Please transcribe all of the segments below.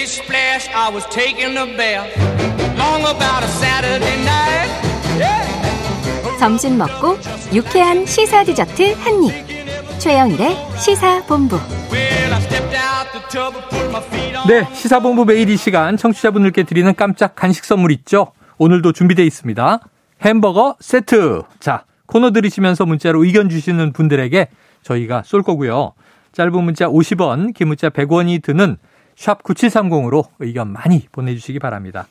Splish splash, I was taking a bath. Long about a Saturday night. Yeah. 점심 먹고 유쾌한 시사 디저트 한 입. 최영일의 시사 본부. Well, I stepped out the tub and put my feet on. 네, 시사본부 매일 이 시간 청취자분들께 드리는 깜짝 간식 선물 있죠? 오늘도 준비되어 있습니다. 햄버거 세트. 자, 코너 들으시면서 문자로 의견 주시는 분들에게 저희가 쏠 거고요. 짧은 문자 50원, 긴 문자 100원이 드는 샵 9730으로 의견 많이 보내주시기 바랍니다.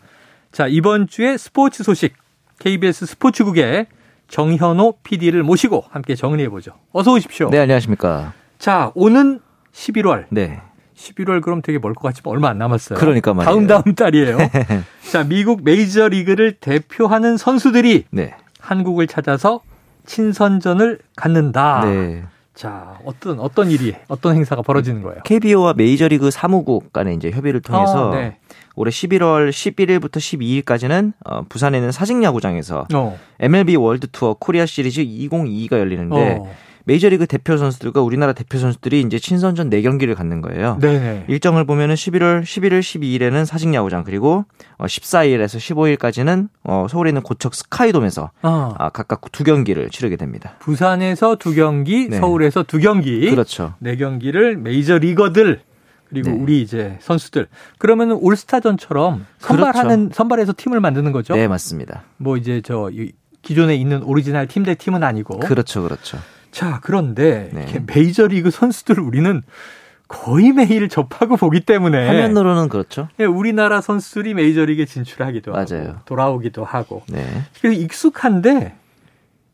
자, 이번 주에 스포츠 소식 KBS 스포츠국의 정현호 PD를 모시고 함께 정리해보죠. 어서 오십시오. 네, 안녕하십니까. 자, 오는 11월. 네. 11월 그럼 되게 멀 것 같지만 얼마 안 남았어요. 그러니까 말이에요. 다음 다음 달이에요. 자, 미국 메이저 리그를 대표하는 선수들이 네. 한국을 찾아서 친선전을 갖는다. 네. 자, 어떤 어떤 일이 어떤 행사가 벌어지는 거예요? KBO와 메이저리그 사무국 간의 이제 협의를 통해서 어, 네. 올해 11월 11일부터 12일까지는 어, 부산에 있는 사직야구장에서 어. MLB 월드 투어 코리아 시리즈 2022가 열리는데 어. 메이저리그 대표 선수들과 우리나라 대표 선수들이 이제 친선전 4경기를 갖는 거예요. 네. 일정을 보면은 11월 11일, 12일에는 사직 야구장 그리고 어, 14일에서 15일까지는 어, 서울에 있는 고척 스카이돔에서 어. 아, 각각 두 경기를 치르게 됩니다. 부산에서 두 경기, 네. 서울에서 두 경기. 그렇죠. 네 경기를 메이저 리거들 그리고 네. 우리 이제 선수들. 그러면은 올스타전처럼 선발하는 선발해서 팀을 만드는 거죠? 그렇죠. 네, 맞습니다. 뭐 이제 저 이- 기존에 있는 오리지널 팀 대 팀은 아니고. 그렇죠, 그렇죠. 자, 그런데 네. 메이저리그 선수들 우리는 거의 매일 접하고 보기 때문에 화면으로는 그렇죠. 예, 우리나라 선수들이 메이저리그에 진출하기도 맞아요. 하고 돌아오기도 하고 네. 그래서 익숙한데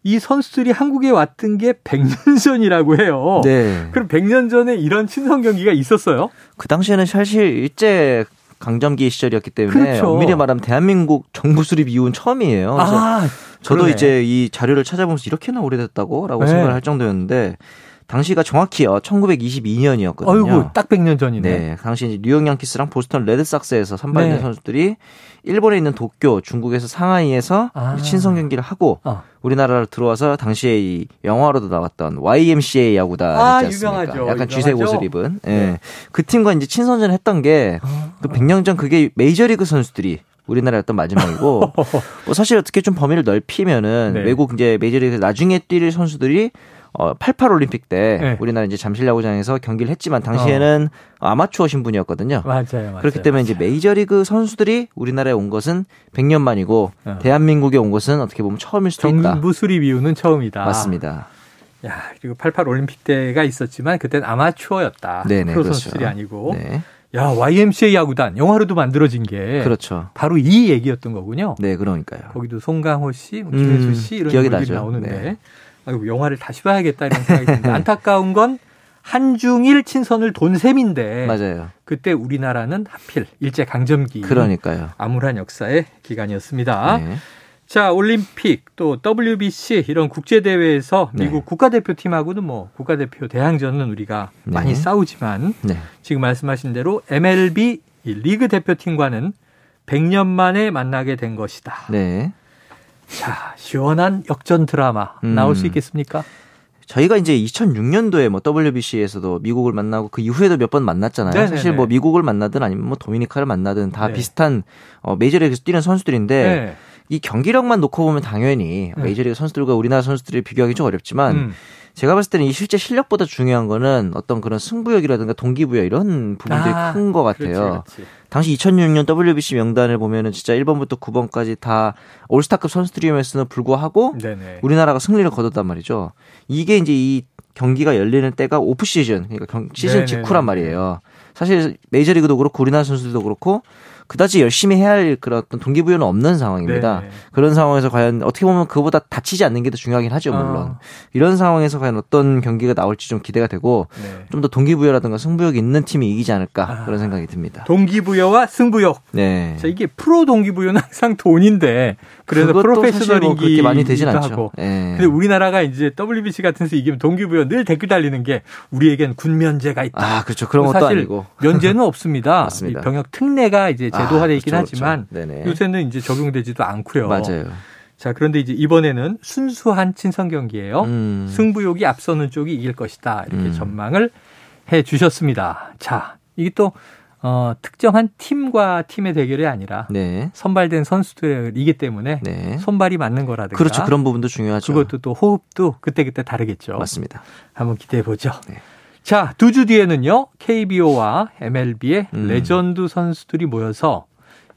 이 선수들이 한국에 왔던 게 100년 전이라고 해요. 네. 그럼 100년 전에 이런 친선 경기가 있었어요? 그 당시에는 사실 일제 강점기 시절이었기 때문에 그렇죠. 엄밀히 말하면 대한민국 정부 수립 이후는 처음이에요. 아, 저도 그러네. 이제 이 자료를 찾아보면서 이렇게나 오래됐다고라고 네. 생각을 할 정도였는데 당시가 정확히요 1922년이었거든요. 어이구 딱 100년 전이네. 네, 당시 이제 뉴욕 양키스랑 보스턴 레드삭스에서 선발된 네. 선수들이 일본에 있는 도쿄, 중국에서 상하이에서 아. 친선 경기를 하고 어. 우리나라로 들어와서 당시에 이 영화로도 나왔던 YMCA 야구단 아, 있지 않습니까? 유명하죠. 약간 쥐색. 옷을 입은. 예. 네. 그 팀과 이제 친선전 했던 게 그 100년 전 그게 메이저리그 선수들이 우리나라였던 마지막이고 뭐 사실 어떻게 좀 범위를 넓히면은 네. 외국 이제 메이저리그 나중에 뛸 선수들이 어, 88 올림픽 때 네. 우리나라 이제 잠실 야구장에서 경기를 했지만 당시에는 아마추어 신분이었거든요. 맞아요, 맞아요. 그렇기 때문에 이제 메이저리그 선수들이 우리나라에 온 것은 100년 만이고 어. 대한민국에 온 것은 어떻게 보면 처음일 수도 있다. 정부 수립 이후는 처음이다. 맞습니다. 야, 그리고 88 올림픽 때가 있었지만 그때는 아마추어였다. 네네, 프로 그렇죠. 선수들이 아니고. 네. 야, YMCA 야구단 영화로도 만들어진 게 그렇죠. 바로 이 얘기였던 거군요. 네, 그러니까요. 거기도 송강호 씨, 뭐 김혜수 음, 씨 이런 기억이 인물들이 나죠. 나오는데 네. 아이고, 영화를 다시 봐야겠다 이런 생각이 드는데 안타까운 건 한중일 친선을 돈 셈인데 맞아요. 그때 우리나라는 하필 일제 강점기 그러니까요. 암울한 역사의 기간이었습니다. 네. 자, 올림픽 또 WBC 이런 국제 대회에서 네. 미국 국가대표팀하고는 뭐 국가대표 대항전은 우리가 네. 많이 싸우지만 네. 지금 말씀하신 대로 MLB 이 리그 대표팀과는 100년 만에 만나게 된 것이다. 네. 자, 시원한 역전 드라마 음. 나올 수 있겠습니까? 저희가 이제 2006년도에 뭐 WBC에서도 미국을 만나고 그 이후에도 몇 번 만났잖아요. 네네네. 사실 뭐 미국을 만나든 아니면 뭐 도미니카를 만나든 다 네. 비슷한 어, 메이저리그에서 뛰는 선수들인데 네. 이 경기력만 놓고 보면 당연히 네. 메이저리그 선수들과 우리나라 선수들을 비교하기 좀 어렵지만 음. 제가 봤을 때는 이 실제 실력보다 중요한 거는 어떤 그런 승부욕이라든가 동기부여 이런 부분들이 아, 큰것 같아요. 그렇지, 그렇지. 당시 2006년 WBC 명단을 보면은 진짜 1번부터 9번까지 다 올스타급 선수들이었음에도 불구하고 네네. 우리나라가 승리를 거뒀단 말이죠. 이게 이제 이 경기가 열리는 때가 오프 시즌, 그러니까 경- 시즌 네네네. 직후란 말이에요. 사실 메이저리그도 그렇고 우리나라 선수들도 그렇고 그다지 열심히 해야 할 그런 어떤 동기부여는 없는 상황입니다. 네네. 그런 상황에서 과연 어떻게 보면 그보다 다치지 않는 게 더 중요하긴 하죠, 물론. 아. 이런 상황에서 과연 어떤 경기가 나올지 좀 기대가 되고 네. 좀더 동기부여라든가 승부욕이 있는 팀이 이기지 않을까 아. 그런 생각이 듭니다. 동기부여와 승부욕. 네. 자, 이게 프로 동기부여는 항상 돈인데 그래서 프로페셔널 뭐 그렇게 많이 되진 않죠. 하고. 예. 근데 우리나라가 이제 WBC 같은 데서 이기면 동기부여 늘 댓글 달리는 게 우리에겐 군면제가 있다. 아, 그렇죠. 그런 것도 사실 아니고. 면제는 없습니다. 맞습니다. 이 병역 특례가 이제 제도화돼 있긴 아, 그렇죠, 하지만 그렇죠. 요새는 이제 적용되지도 않고요. 맞아요. 자, 그런데 이제 이번에는 순수한 친선 경기예요. 음. 승부욕이 앞서는 쪽이 이길 것이다. 이렇게 음. 전망을 해 주셨습니다. 자, 이게 또 어, 특정한 팀과 팀의 대결이 아니라 네. 선발된 선수들이기 때문에 네. 손발이 맞는 거라든가 그렇죠. 그런 부분도 중요하죠. 그것도 또 호흡도 그때 그때 다르겠죠. 맞습니다. 한번 기대해 보죠. 네. 자, 두 주 뒤에는요. KBO와 MLB의 음. 레전드 선수들이 모여서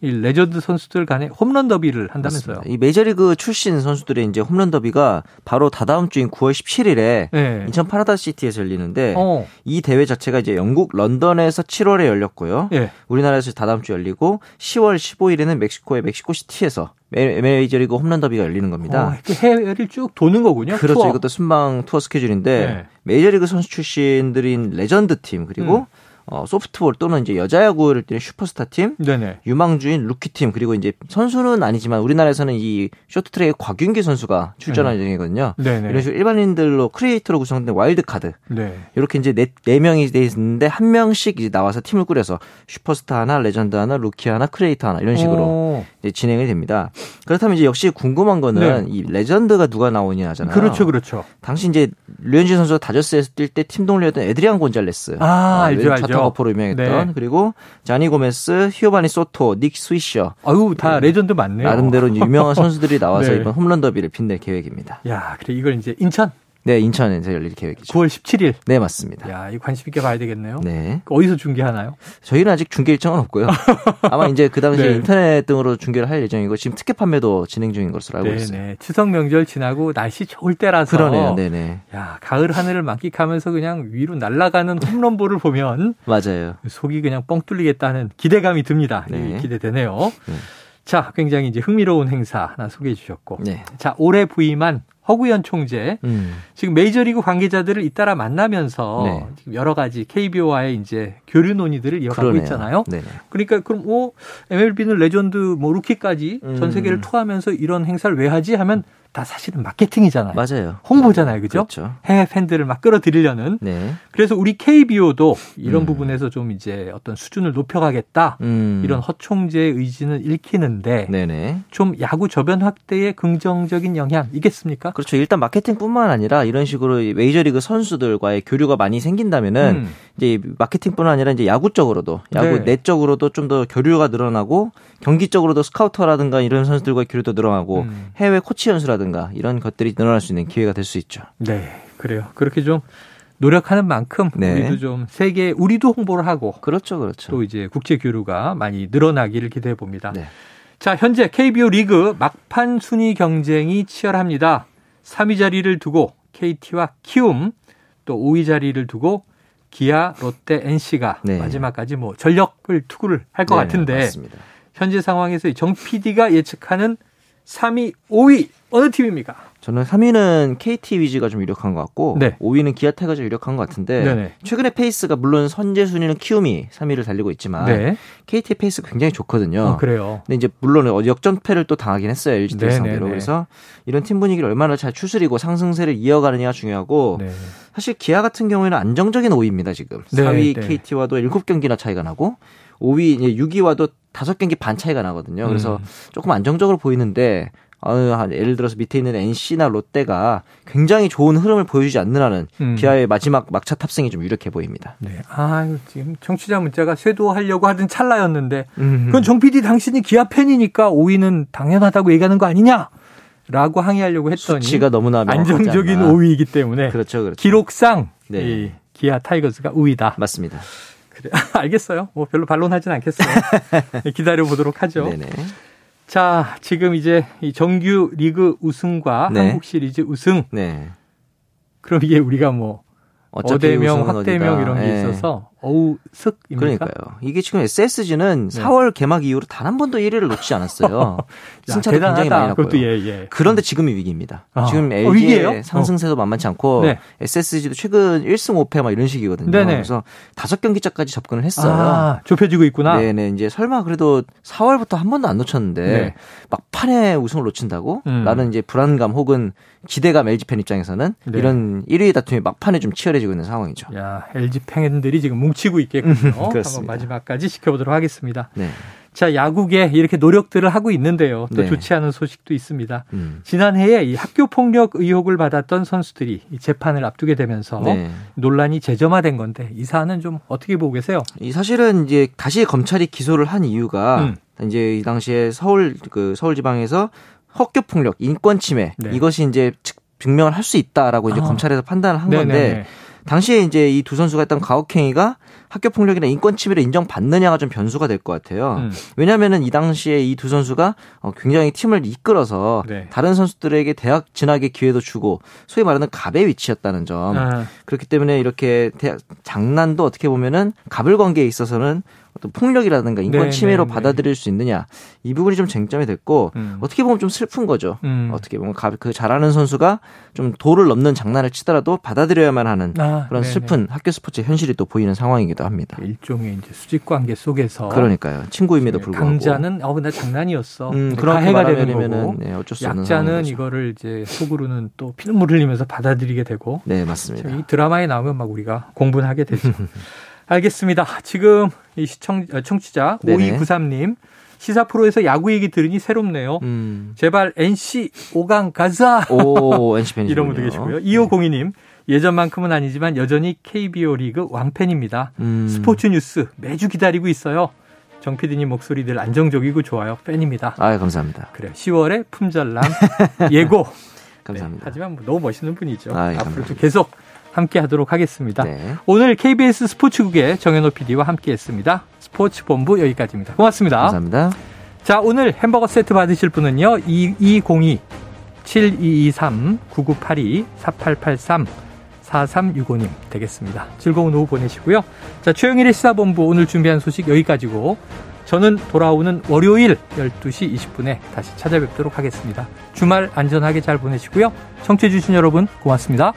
이 레전드 선수들 간의 홈런 더비를 한다면서요. 맞습니다. 이 메이저리그 출신 선수들의 이제 홈런 더비가 바로 다다음 주인 9월 17일에 네. 인천 파라다시티에서 열리는데 어. 이 대회 자체가 이제 영국 런던에서 7월에 열렸고요. 예. 우리나라에서 다다음 주 열리고 10월 15일에는 멕시코의 멕시코 시티에서 메- 메이저리그 홈런 더비가 열리는 겁니다. 어, 이렇게 해외를 쭉 도는 거군요. 그렇죠. 투어. 이것도 순방 투어 스케줄인데 네. 메이저리그 선수 출신들인 레전드 팀 그리고 음. 어, 소프트볼 또는 이제 여자 야구를 뛰는 슈퍼스타 팀 네네. 유망주인 루키 팀 그리고 이제 선수는 아니지만 우리나라에서는 이 쇼트트랙 곽윤기 선수가 출전할 예정이거든요. 네네. 이런 식으로 일반인들로 크리에이터로 구성된 와일드 카드 네. 이렇게 이제 네, 네 명이 돼 있는데 한 명씩 이제 나와서 팀을 꾸려서 슈퍼스타 하나, 레전드 하나, 루키 하나, 크리에이터 하나 이런 식으로 어, 이제 진행이 됩니다. 그렇다면 이제 역시 궁금한 거는 네. 이 레전드가 누가 나오냐 하잖아요. 그렇죠, 그렇죠. 당시 이제 류현진 선수가 다저스에서 뛸 때 팀 동료였던 애드리안 곤잘레스. 아, 알죠, 알죠. 좌타거포로 유명했던 네. 그리고 자니 고메스, 지오바니 소토, 닉 스위셔 아유, 다 레전드 맞네요. 나름대로 유명한 선수들이 나와서 네. 이번 홈런 더비를 빛낼 계획입니다. 야, 그래 이걸 이제 인천 네, 인천에서 열릴 계획이죠. 9월 17일. 네, 맞습니다. 야, 이 관심 있게 봐야 되겠네요. 네. 어디서 중계하나요? 저희는 아직 중계 일정은 없고요. 아마 이제 그 당시에 네. 인터넷 등으로 중계를 할 예정이고 지금 티켓 판매도 진행 중인 것으로 알고 있어요. 네네. 추석 명절 지나고 날씨 좋을 때라서. 그러네요. 네네. 야, 가을 하늘을 만끽하면서 그냥 위로 날아가는 홈런볼을 보면 맞아요. 속이 그냥 뻥 뚫리겠다는 기대감이 듭니다. 네. 이 기대되네요. 네. 자, 굉장히 이제 흥미로운 행사 하나 소개해 주셨고. 네. 자, 올해 부임한 허구현 총재. 음. 지금 메이저리그 관계자들을 잇따라 만나면서 네. 지금 여러 가지 KBO와의 이제 교류 논의들을 이어가고 그러네요. 있잖아요. 네네. 그러니까 그럼 오 MLB는 레전드 뭐 루키까지 전 음. 세계를 투어하면서 이런 행사를 왜 하지 하면 다 사실은 마케팅이잖아요. 맞아요. 홍보잖아요. 그죠? 그렇죠. 해외 팬들을 막 끌어들이려는 네. 그래서 우리 KBO도 이런 음. 부분에서 좀 이제 어떤 수준을 높여가겠다. 음. 이런 허 총재의 의지는 읽히는데 네네. 좀 야구 저변 확대에 긍정적인 영향 있겠습니까? 그렇죠. 일단 마케팅뿐만 아니라 이런 식으로 이 메이저리그 선수들과의 교류가 많이 생긴다면은 음. 이제 이 마케팅뿐 아니라 이제 야구적으로도 야구 네. 내적으로도 좀 더 교류가 늘어나고 경기적으로도 스카우터라든가 이런 선수들과의 교류도 늘어나고 음. 해외 코치 연수라 든가 이런 것들이 늘어날 수 있는 기회가 될 수 있죠. 네, 그래요. 그렇게 좀 노력하는 만큼 네. 우리도 좀 세계 우리도 홍보를 하고 그렇죠, 그렇죠. 또 이제 국제 교류가 많이 늘어나기를 기대해 봅니다. 네. 자, 현재 KBO 리그 막판 순위 경쟁이 치열합니다. 3위 자리를 두고 KT와 키움, 또 5위 자리를 두고 기아, 롯데, NC가 네. 마지막까지 뭐 전력을 투구를 할것 네, 같은데 맞습니다. 현재 상황에서 정 PD가 예측하는 3위, 5위 어느 팀입니까? 저는 3위는 KT 위즈가 좀 유력한 것 같고 네. 5위는 기아 타이거즈가 유력한 것 같은데 네네. 최근에 페이스가 물론 현재 순위는 키움이 3위를 달리고 있지만 네. KT의 페이스가 굉장히 좋거든요. 어, 그래요. 근데 이제 물론 역전패를 또 당하긴 했어요 LG 들 네네네. 상대로 그래서 이런 팀 분위기를 얼마나 잘 추스리고 상승세를 이어가느냐가 중요하고 네. 사실 기아 같은 경우에는 안정적인 5위입니다 지금 네, 4위 네. KT와도 7경기나 차이가 나고 5위 6위와도 5경기 반 차이가 나거든요 그래서 음. 조금 안정적으로 보이는데 어, 한 예를 들어서 밑에 있는 NC나 롯데가 굉장히 좋은 흐름을 보여주지 않는 한은 음. 기아의 마지막 막차 탑승이 좀 유력해 보입니다. 네. 아, 지금 청취자 문자가 쇄도하려고 하던 찰나였는데 음. 그건 정 PD 당신이 기아 팬이니까 5위는 당연하다고 얘기하는 거 아니냐? 라고 항의하려고 했더니 수치가 너무나 안정적인 않나. 5위이기 때문에 그렇죠, 그렇죠. 기록상 네. 이 기아 타이거즈가 우위다. 맞습니다. 그래. 알겠어요. 뭐 별로 반론하진 않겠어요. 기다려 보도록 하죠. 네네. 자, 지금 이제 이 정규 리그 우승과 네. 한국 시리즈 우승. 네. 그럼 이게 우리가 뭐 어대명, 확대명. 이런 게 예. 있어서 어우 슥입니까? 그러니까요. 이게 지금 SSG는 네. 4월 개막 이후로 단 한 번도 1위를 놓치지 않았어요. 야, 승차도 굉장히 많이 났고요. 예, 예. 그런데 지금이 위기입니다. 아. 지금 어, LG의 위기예요? 상승세도 만만치 않고 네. SSG도 최근 1승 5패 막 이런 식이거든요. 네네. 그래서 다섯 경기차까지 접근을 했어요. 아, 좁혀지고 있구나. 네네 이제 설마 그래도 4월부터 한 번도 안 놓쳤는데 네. 막판에 우승을 놓친다고? 음. 라는 이제 불안감 혹은 기대감 LG 팬 입장에서는 네. 이런 1위 다툼이 막판에 좀 치열해지고 있는 상황이죠. 야, LG 팬들이 지금 뭉치고 있겠군요. 한번 그렇습니다. 마지막까지 지켜보도록 하겠습니다. 네. 자, 야구계 이렇게 노력들을 하고 있는데요. 또 네. 좋지 않은 소식도 있습니다. 음. 지난해에 이 학교 폭력 의혹을 받았던 선수들이 이 재판을 앞두게 되면서 네. 논란이 재점화된 건데 이 사안은 좀 어떻게 보고 계세요? 이 사실은 이제 다시 검찰이 기소를 한 이유가 음. 이제 이 당시에 서울 그 서울 지방에서 학교 폭력, 인권 침해 네. 이것이 이제 측- 증명을 할 수 있다라고 이제 아. 검찰에서 판단을 한 네네네. 건데 당시에 이제 이 두 선수가 했던 가혹행위가 학교 폭력이나 인권 침해를 인정받느냐가 좀 변수가 될 것 같아요. 음. 왜냐하면은 이 당시에 이 두 선수가 어, 굉장히 팀을 이끌어서 네. 다른 선수들에게 대학 진학의 기회도 주고 소위 말하는 갑의 위치였다는 점. 아, 그렇기 때문에 이렇게 대학 장난도 어떻게 보면은 갑을 관계에 있어서는 어떤 폭력이라든가 인권 네, 침해로 네, 네. 받아들일 수 있느냐 이 부분이 좀 쟁점이 됐고 음. 어떻게 보면 좀 슬픈 거죠. 음. 어떻게 보면 갑- 그 잘하는 선수가 좀 도를 넘는 장난을 치더라도 받아들여야만 하는 아, 그런 네네. 슬픈 학교 스포츠 현실이 또 보이는 상황이기도 합니다. 일종의 이제 수직 관계 속에서 그러니까요. 친구임에도 불구하고 강자는 어나 장난이었어. 음, 되는 말하면은 거고 네, 어쩔 수 없는 약자는. 이거를 이제 속으로는 또 피눈물 흘리면서 받아들이게 되고 네 맞습니다. 이 드라마에 나오면 막 우리가 공분하게 되죠. 알겠습니다. 지금 이 시청 어, 청취자 네네. 5293님 시사 프로에서 야구 얘기 들으니 새롭네요. 음. 제발 NC 5강 가자. 오 NC 팬이시군요. 이런 분도 계시고요. 2502님 예전만큼은 아니지만 여전히 KBO 리그 왕팬입니다. 음. 스포츠 뉴스 매주 기다리고 있어요. 정 PD님 목소리 늘 안정적이고 좋아요. 팬입니다. 아 감사합니다. 그래 10월에 품절남 예고. 감사합니다. 네, 하지만 뭐 너무 멋있는 분이죠. 아이, 앞으로도 감사합니다. 계속 함께 하도록 하겠습니다. 네. 오늘 KBS 스포츠국의 정현호 PD와 함께 했습니다. 스포츠 본부 여기까지입니다. 고맙습니다. 감사합니다. 자, 오늘 햄버거 세트 받으실 분은요. 2202 7223 9982 4883 4365님 되겠습니다. 즐거운 오후 보내시고요. 자, 최영일의 시사본부 오늘 준비한 소식 여기까지고 저는 돌아오는 월요일 12시 20분에 다시 찾아뵙도록 하겠습니다. 주말 안전하게 잘 보내시고요. 청취해주신 여러분 고맙습니다.